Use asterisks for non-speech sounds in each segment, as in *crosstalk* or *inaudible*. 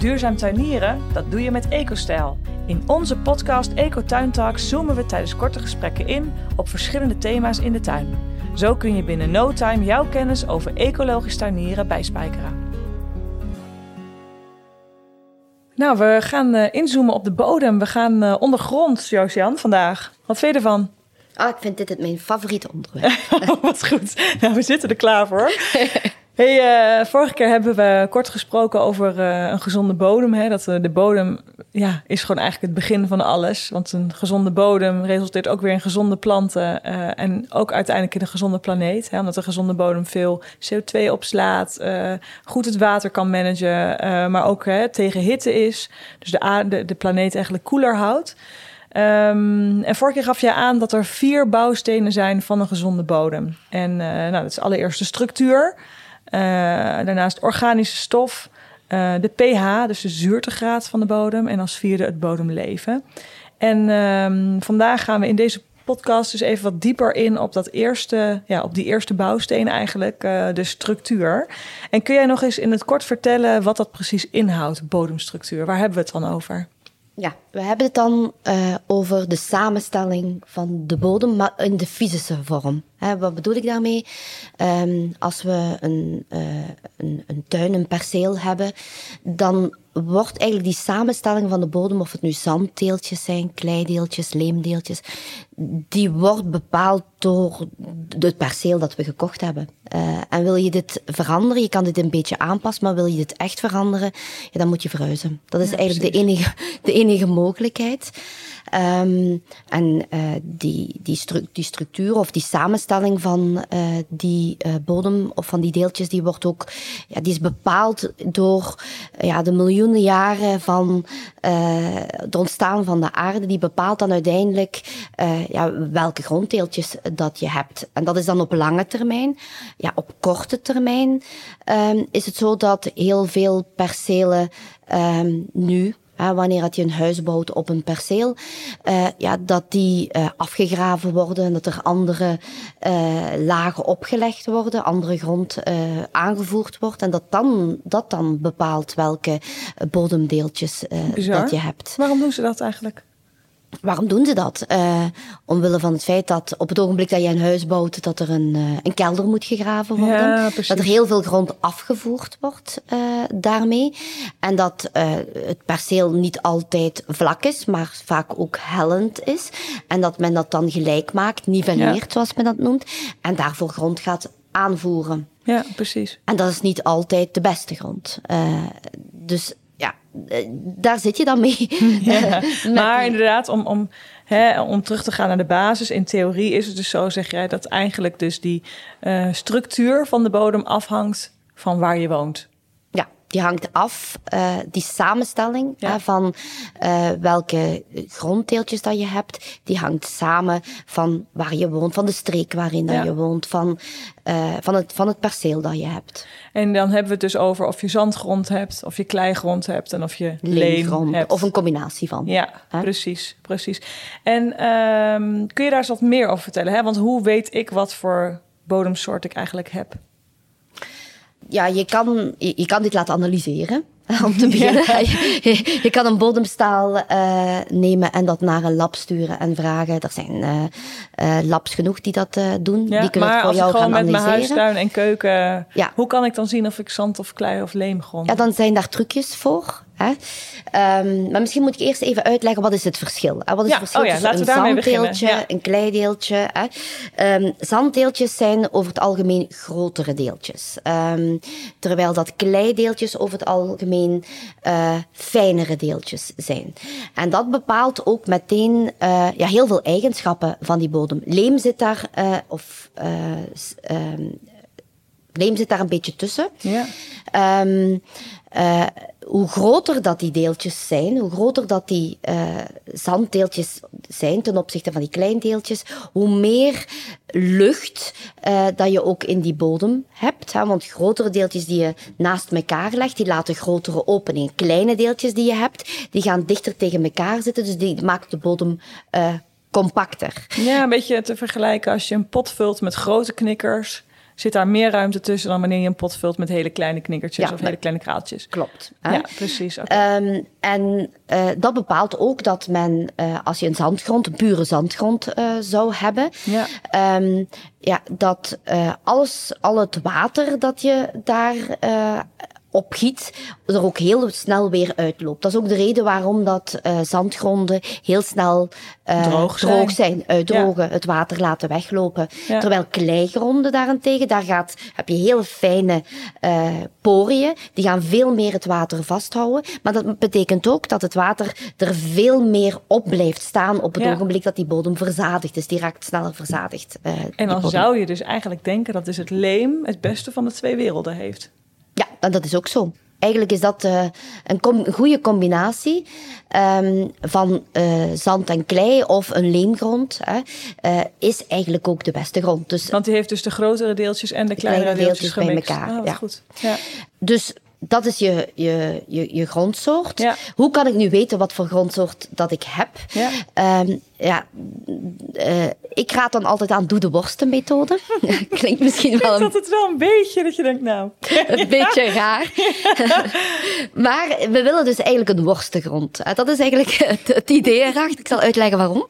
Duurzaam tuinieren, dat doe je met EcoStijl. In onze podcast Eco Tuin Talks zoomen we tijdens korte gesprekken in op verschillende thema's in de tuin. Zo kun je binnen no time jouw kennis over ecologisch tuinieren bijspijkeren. Nou, we gaan uh, inzoomen op de bodem. We gaan uh, ondergrond, Josian, vandaag. Wat vind je ervan? Oh, ik vind dit het mijn favoriete onderwerp. *laughs* Wat goed. Nou, we zitten er klaar voor. *laughs* Hey, uh, vorige keer hebben we kort gesproken over uh, een gezonde bodem. Hè? Dat uh, de bodem ja, is gewoon eigenlijk het begin van alles. Want een gezonde bodem resulteert ook weer in gezonde planten. en ook uiteindelijk in een gezonde planeet. Hè? Omdat een gezonde bodem veel CO2 opslaat. goed het water kan managen. maar ook hè, tegen hitte is. Dus de, de planeet eigenlijk koeler houdt. Um, en vorige keer gaf je aan dat er vier bouwstenen zijn van een gezonde bodem. En nou, dat is allereerst de structuur. Uh, daarnaast organische stof, uh, de pH, dus de zuurtegraad van de bodem. En als vierde het bodemleven. En um, vandaag gaan we in deze podcast dus even wat dieper in op dat eerste, ja, op die eerste bouwsteen eigenlijk, uh, de structuur. En kun jij nog eens in het kort vertellen wat dat precies inhoudt, bodemstructuur? Waar hebben we het dan over? Ja, we hebben het dan uh, over de samenstelling van de bodem, maar in de fysische vorm. Hè, wat bedoel ik daarmee? Um, als we een, uh, een, een, tuin, een perceel hebben, dan wordt eigenlijk die samenstelling van de bodem, of het nu zanddeeltjes zijn, kleideeltjes, leemdeeltjes, die wordt bepaald door het perceel dat we gekocht hebben. Uh, en wil je dit veranderen, je kan dit een beetje aanpassen, maar wil je dit echt veranderen, ja, dan moet je verhuizen. Dat is ja, eigenlijk de enige, de enige mogelijkheid. Um, en uh, die, die, stru die structuur of die samenstelling van uh, die uh, bodem of van die deeltjes, die wordt ook, ja, die is bepaald door ja, de miljoenen jaren van het ontstaan van de aarde. Die bepaalt dan uiteindelijk ja, welke gronddeeltjes dat je hebt. En dat is dan op lange termijn. Ja, op korte termijn um, is het zo dat heel veel percelen um, nu Wanneer dat je een huis bouwt op een perceel, uh, ja, dat die uh, afgegraven worden en dat er andere lagen opgelegd worden, andere grond aangevoerd wordt en dat dan, dat dan bepaalt welke bodemdeeltjes dat je hebt. Waarom doen ze dat eigenlijk? Waarom doen ze dat? Uh, omwille van het feit dat op het ogenblik dat je een huis bouwt, dat er een, uh, een kelder moet gegraven worden. Ja, dat er heel veel grond afgevoerd wordt uh, daarmee. En dat het perceel niet altijd vlak is, maar vaak ook hellend is. En dat men dat dan gelijk maakt, nivelleert, ja. zoals men dat noemt. En daarvoor grond gaat aanvoeren. Ja, precies. En dat is niet altijd de beste grond. dus ja, daar zit je dan mee. *laughs* *laughs* Ja, maar inderdaad, om, om, hè, om terug te gaan naar de basis. In theorie is het dus zo, zeg jij, dat eigenlijk dus die uh, structuur van de bodem afhangt van waar je woont. Die hangt af, uh, die samenstelling ja. hè, van uh, welke gronddeeltjes dat je hebt, die hangt samen van waar je woont, van de streek waarin ja. je woont, van, uh, van, het, van het perceel dat je hebt. En dan hebben we het dus over of je zandgrond hebt, of je kleigrond hebt en of je leemgrond hebt. Of een combinatie van. Ja, hè? precies, precies. En um, kun je daar eens wat meer over vertellen? Hè? Want hoe weet ik wat voor bodemsoort ik eigenlijk heb? Ja, je kan, je, je kan dit laten analyseren. Om te beginnen. *laughs* Ja. Je, je, kan een bodemstaal uh, nemen en dat naar een lab sturen en vragen. Er zijn uh, uh, labs genoeg die dat doen. Ja, die kunnen maar het voor jou gaan analyseren. met mijn huistuin en keuken. Ja. Hoe kan ik dan zien of ik zand of klei of leemgrond? Ja, dan zijn daar trucjes voor. Hè? Um, maar misschien moet ik eerst even uitleggen wat is het verschil. Wat is ja, het verschil oh ja, tussen een zanddeeltje, ja. een kleideeltje? Hè? Um, zanddeeltjes zijn over het algemeen grotere deeltjes. Um, terwijl dat kleideeltjes over het algemeen uh, fijnere deeltjes zijn. En dat bepaalt ook meteen uh, ja, heel veel eigenschappen van die bodem. Leem zit daar, uh, of leem zit daar een beetje tussen. Ja. Um, uh, hoe groter dat die deeltjes zijn, hoe groter dat die uh, zanddeeltjes zijn ten opzichte van die kleindeeltjes, hoe meer lucht uh, dat je ook in die bodem hebt. Hè? Want grotere deeltjes die je naast elkaar legt, die laten grotere openingen. Kleine deeltjes die je hebt, die gaan dichter tegen elkaar zitten, dus die maakt de bodem compacter. Ja, een beetje te vergelijken als je een pot vult met grote knikkers zit daar meer ruimte tussen dan wanneer je een pot vult met hele kleine knikkertjes Ja, of hele kleine kraaltjes. Klopt. hè. Ja, precies. Ehm, en eh, dat bepaalt ook dat men, eh, als je een zandgrond, een pure zandgrond eh, zou hebben, Ja. ehm, ja, dat alles, al het water dat je daar opgiet, er ook heel snel weer uitloopt. Dat is ook de reden waarom dat eh, zandgronden heel snel eh, Droog zijn. zijn, uitdrogen, het water laten weglopen. Ja. Terwijl kleigronden daarentegen, daar gaat, heb je heel fijne eh poriën, die gaan veel meer het water vasthouden. Maar dat betekent ook dat het water er veel meer op blijft staan op het Ja. ogenblik dat die bodem verzadigd is. Die raakt sneller verzadigd. eh, En dan zou je dus eigenlijk denken dat dus het leem het beste van de twee werelden heeft. Ja, dat is ook zo. Eigenlijk is dat eh, een, com- goede combinatie ehm, van eh, zand en klei of een leemgrond. Hè, eh, is eigenlijk ook de beste grond. Dus, Want die heeft dus de grotere deeltjes en de kleinere kleine deeltjes, deeltjes bij gemixt. elkaar, Ah, ja. goed. Ja. dus dat is je, je, je, je grondsoort. Ja. Hoe kan ik nu weten wat voor grondsoort dat ik heb? Ja. Ehm, ja, eh, ik raad dan altijd aan doe de worstenmethode. *laughs* Klinkt misschien wel een Dat het wel een beetje dat je denkt, nou... *laughs* een beetje raar. *laughs* maar we willen dus eigenlijk een worstengrond. Eh, Dat is eigenlijk het, het idee erachter. Ik zal uitleggen waarom.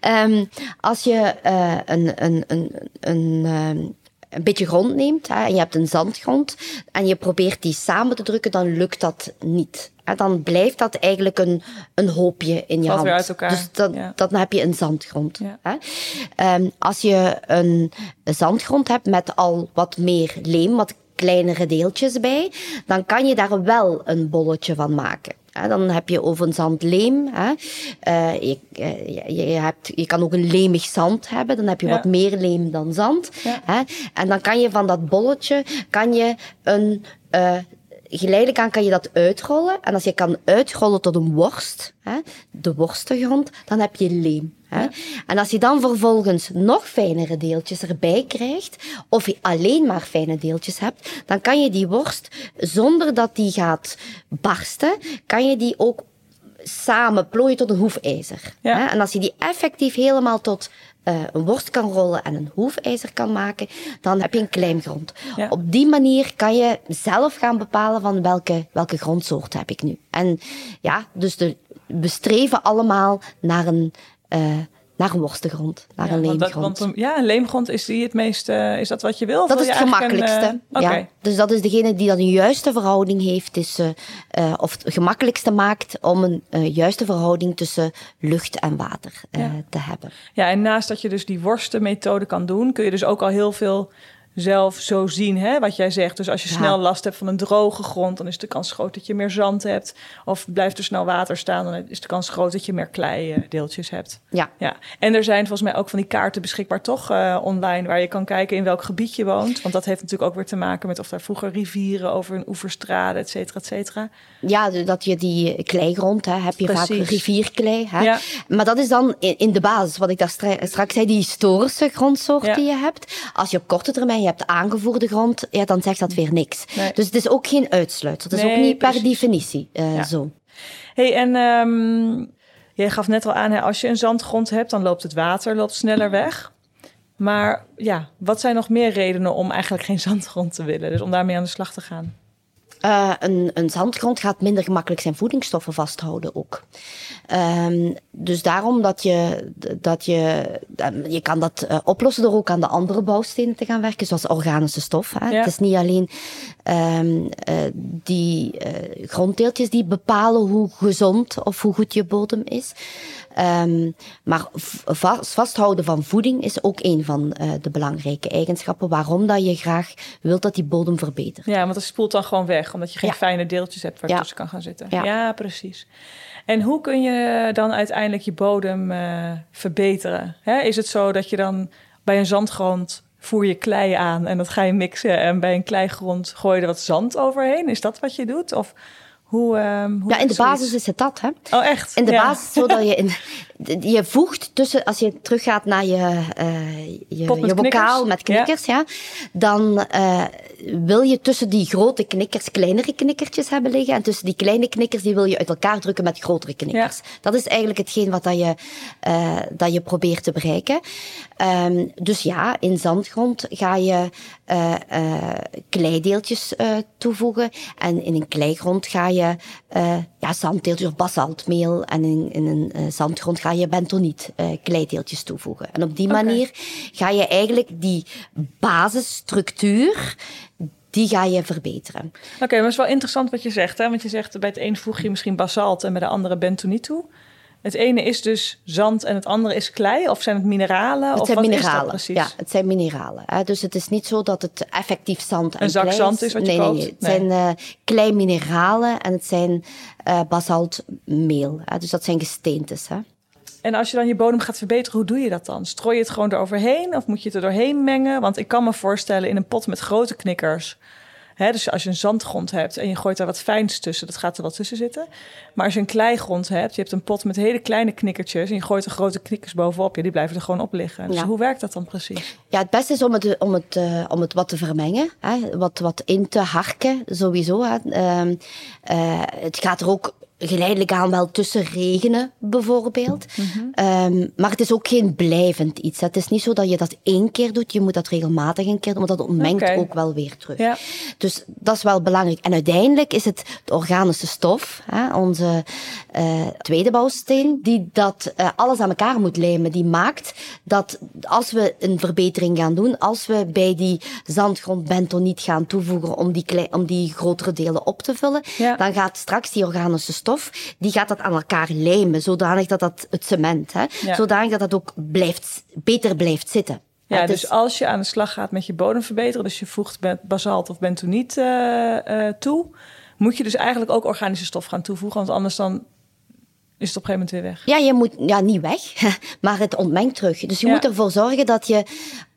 Ehm, als je eh, een, een, een, een, ehm, een beetje grond neemt hè, en je hebt een zandgrond en je probeert die samen te drukken, dan lukt dat niet. Dan blijft dat eigenlijk een, een hoopje in je Valt hand. weer uit elkaar, Dus dan, ja. dan heb je een zandgrond. Ja. Hè? Ehm, als je een zandgrond hebt met al wat meer leem, wat kleinere deeltjes bij, dan kan je daar wel een bolletje van maken. Dan heb je over een zandleem. Hè. Eh, je, eh, je, hebt, je kan ook een leemig zand hebben. Dan heb je Ja. wat meer leem dan zand. Ja. En dan kan je van dat bolletje kan je een eh, geleidelijk aan kan je dat uitrollen. En als je kan uitrollen tot een worst, hè, de worstengrond, dan heb je leem. Hè. En als je dan vervolgens nog fijnere deeltjes erbij krijgt, of je alleen maar fijne deeltjes hebt, dan kan je die worst, zonder dat die gaat barsten, kan je die ook samen plooien tot een hoefijzer. Ja. Hè? En als je die effectief helemaal tot eh, een worst kan rollen en een hoefijzer kan maken, dan heb je een kleimgrond. Ja. Op die manier kan je zelf gaan bepalen van welke, welke grondsoort heb ik nu. En ja, dus de, we streven allemaal naar een, eh, naar een worstengrond, naar een want dat, leemgrond. want een- ja, een leemgrond is die het meest... eh, is dat wat je wil? Of Dat wil is het een, gemakkelijkste. eh, ja. Dus dat is degene die dan een juiste verhouding heeft tussen, eh, of het gemakkelijkste maakt om een juiste verhouding tussen lucht en water Ja. te hebben. Ja, en naast dat je dus die worstenmethode kan doen, kun je dus ook al heel veel zelf zo zien, hè, wat jij zegt. Dus als je Ja. snel last hebt van een droge grond, dan is de kans groot dat je meer zand hebt. Of blijft er snel water staan, dan is de kans groot dat je meer kleideeltjes hebt. Ja. Ja, en er zijn volgens mij ook van die kaarten beschikbaar toch eh, online, waar je kan kijken in welk gebied je woont. Want dat heeft natuurlijk ook weer te maken met of daar vroeger rivieren over een oeverstrade, et cetera, et cetera. Ja, dat je die kleigrond, hè, heb je vaak rivierklei. Hè? Ja. Maar dat is dan in, in de basis, wat ik daar stra- straks zei, die historische grondsoort Ja. die je hebt. Als je op korte termijn je hebt aangevoerde grond, ja, dan zegt dat weer niks. Nee. Dus het is ook geen uitsluiter. Het is Nee, ook niet per definitie eh, Ja. zo. hey, en ehm, jij gaf net al aan, hè, als je een zandgrond hebt, dan loopt het water loopt sneller weg. Maar ja, wat zijn nog meer redenen om eigenlijk geen *laughs* zandgrond te willen? Dus om daarmee aan de slag te gaan? Eh, een, een zandgrond gaat minder gemakkelijk zijn voedingsstoffen vasthouden ook. Ehm, dus daarom dat je, dat je, eh, je kan dat eh, oplossen door ook aan de andere bouwstenen te gaan werken, zoals organische stof. Hè. Ja. Het is niet alleen ehm, eh, die eh, gronddeeltjes die bepalen hoe gezond of hoe goed je bodem is. Ehm, maar vast- vasthouden van voeding is ook een van eh, de belangrijke eigenschappen waarom dat je graag wilt dat die bodem verbetert. Ja, want het spoelt dan gewoon weg, omdat je geen Ja. fijne deeltjes hebt waar je Ja. tussen kan gaan zitten. Ja. Ja. precies. En hoe kun je dan uiteindelijk je bodem verbeteren? Hè, is het zo dat je dan bij een zandgrond voer je klei aan en dat ga je mixen en bij een kleigrond gooi je er wat zand overheen? Is dat wat je doet? Of hoe, ehm, hoe Ja, in de basis is het dat, hè? Oh, echt? In de Ja. basis, zodat je in, *laughs* je voegt tussen, als je teruggaat naar je, eh, je, met je bokaal met knikkers, ja. dan eh, wil je tussen die grote knikkers kleinere knikkertjes hebben liggen. En tussen die kleine knikkers die wil je uit elkaar drukken met grotere knikkers. Dat is eigenlijk hetgeen wat dat je, uh, dat je probeert te bereiken. Um, dus ja, in zandgrond ga je uh, uh, kleideeltjes toevoegen. En in een kleigrond ga je ja, zanddeeltjes of basaltmeel. En in, in een zandgrond ga je bentoniet kleideeltjes toevoegen. En op die manier ga je eigenlijk die basisstructuur die ga je verbeteren. Oké, maar het is wel interessant wat je zegt. Hè? Want je zegt bij het een voeg je misschien basalt en bij de andere bentoniet toe. Het ene is dus zand en het andere is klei? Of zijn het mineralen? Het of zijn wat mineralen. Is dat precies? Ja, het zijn mineralen. Hè? Dus het is niet zo dat het effectief zand en Een zak klei zand is wat je nee, koopt? Nee, nee. Het zijn uh, klei mineralen en het zijn uh, basaltmeel. Hè? Dus dat zijn gesteentes. Hè? En als je dan je bodem gaat verbeteren, hoe doe je dat dan? Strooi je het gewoon eroverheen of moet je het er doorheen mengen? Want ik kan me voorstellen in een pot met grote knikkers. Dus als je een zandgrond hebt en je gooit daar wat fijns tussen, dat gaat er wel tussen zitten. Maar als je een kleigrond hebt, je hebt een pot met hele kleine knikkertjes en je gooit er grote knikkers bovenop, ja, die blijven er gewoon op liggen. Dus Ja. hoe werkt dat dan precies? Ja, het beste is om het, om het, uh, om het wat te vermengen. Hè? Wat, wat in te harken, sowieso. Hè? Uh, uh, het gaat er ook geleidelijk aan wel tussen regenen, bijvoorbeeld. Mm -hmm. um, maar het is ook geen blijvend iets. Het is niet zo dat je dat één keer doet. Je moet dat regelmatig een keer doen, want dat ontmengt okay. ook wel weer terug. Ja. Dus dat is wel belangrijk. En uiteindelijk is het de organische stof, hè, onze uh, tweede bouwsteen, die dat uh, alles aan elkaar moet lijmen. Die maakt dat als we een verbetering gaan doen, als we bij die zandgrond bentoniet gaan toevoegen om die, klei, om die grotere delen op te vullen, ja. dan gaat straks die organische stof die gaat dat aan elkaar lijmen, zodanig dat dat het cement, hè, ja. zodanig dat dat ook blijft, beter blijft zitten. Ja, dus is- als je aan de slag gaat met je bodem verbeteren, dus je voegt basalt of bentoniet eh, eh, toe, moet je dus eigenlijk ook organische stof gaan toevoegen, want anders dan is het op een gegeven moment weer weg. Ja, je moet ja, niet weg, *laughs* maar het ontmengt terug. Dus je Ja. moet ervoor zorgen dat je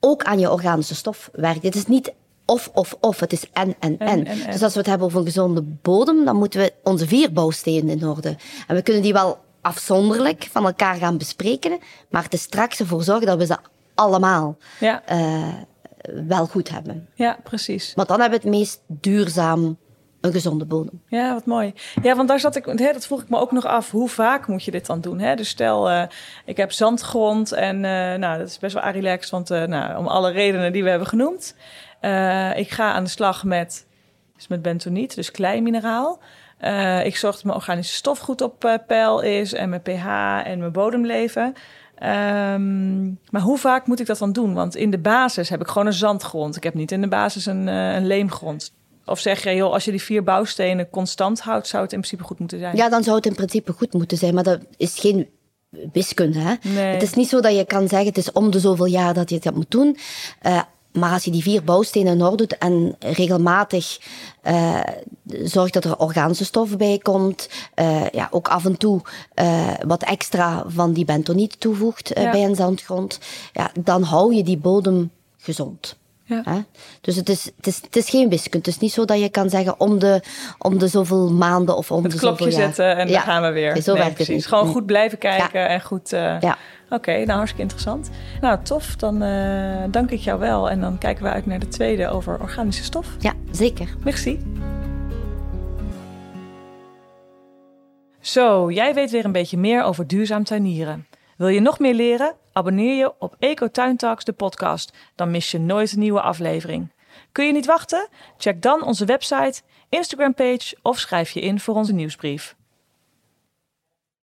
ook aan je organische stof werkt. Het is niet of, of, of. Het is en, en, En. Dus als we het hebben over een gezonde bodem, dan moeten we onze vier bouwstenen in orde. En we kunnen die wel afzonderlijk van elkaar gaan bespreken, maar het is straks ervoor zorgen dat we ze allemaal Ja, eh, wel goed hebben. ja precies. Want dan hebben we het meest duurzaam een gezonde bodem. Ja, wat mooi. Ja, want daar zat ik, hè, dat vroeg ik me ook nog af. Hoe vaak moet je dit dan doen? Hè? Dus stel, eh, ik heb zandgrond en eh, nou, dat is best wel relaxed, want nou, om alle redenen die we hebben genoemd. Eh, ik ga aan de slag met, dus met bentoniet, dus kleimineraal. Eh, ik zorg dat mijn organische stof goed op eh, peil is en mijn pH en mijn bodemleven. Ehm, maar hoe vaak moet ik dat dan doen? Want in de basis heb ik gewoon een zandgrond. Ik heb niet in de basis een, een leemgrond. Of zeg je, joh, als je die vier bouwstenen constant houdt, zou het in principe goed moeten zijn? Ja, dan zou het in principe goed moeten zijn, maar dat is geen wiskunde. Hè? Nee. Het is niet zo dat je kan zeggen, het is om de zoveel jaar dat je dat moet doen. Uh, maar als je die vier bouwstenen in orde doet en regelmatig uh, zorgt dat er organische stof bij komt, uh, ja, ook af en toe uh, wat extra van die bentoniet toevoegt Ja. bij een zandgrond, ja, dan hou je die bodem gezond. Ja. Hè? Dus het is, het, is, het is geen wiskunde. Het is niet zo dat je kan zeggen om de, om de zoveel maanden of om Het de zoveel jaar. zetten en Ja. dan gaan we weer. Zo Nee, werkt het precies. niet. Gewoon goed blijven kijken en goed... Ja. Oké, nou hartstikke interessant. Nou, tof. Dan eh, dank ik jou wel. En dan kijken we uit naar de tweede over organische stof. ja, zeker. Merci. Zo, jij weet weer een beetje meer over duurzaam tuinieren. Wil je nog meer leren? Abonneer je op Eco Tuintalks, de podcast. Dan mis je nooit een nieuwe aflevering. Kun je niet wachten? Check dan onze website, Instagram-page of schrijf je in voor onze nieuwsbrief.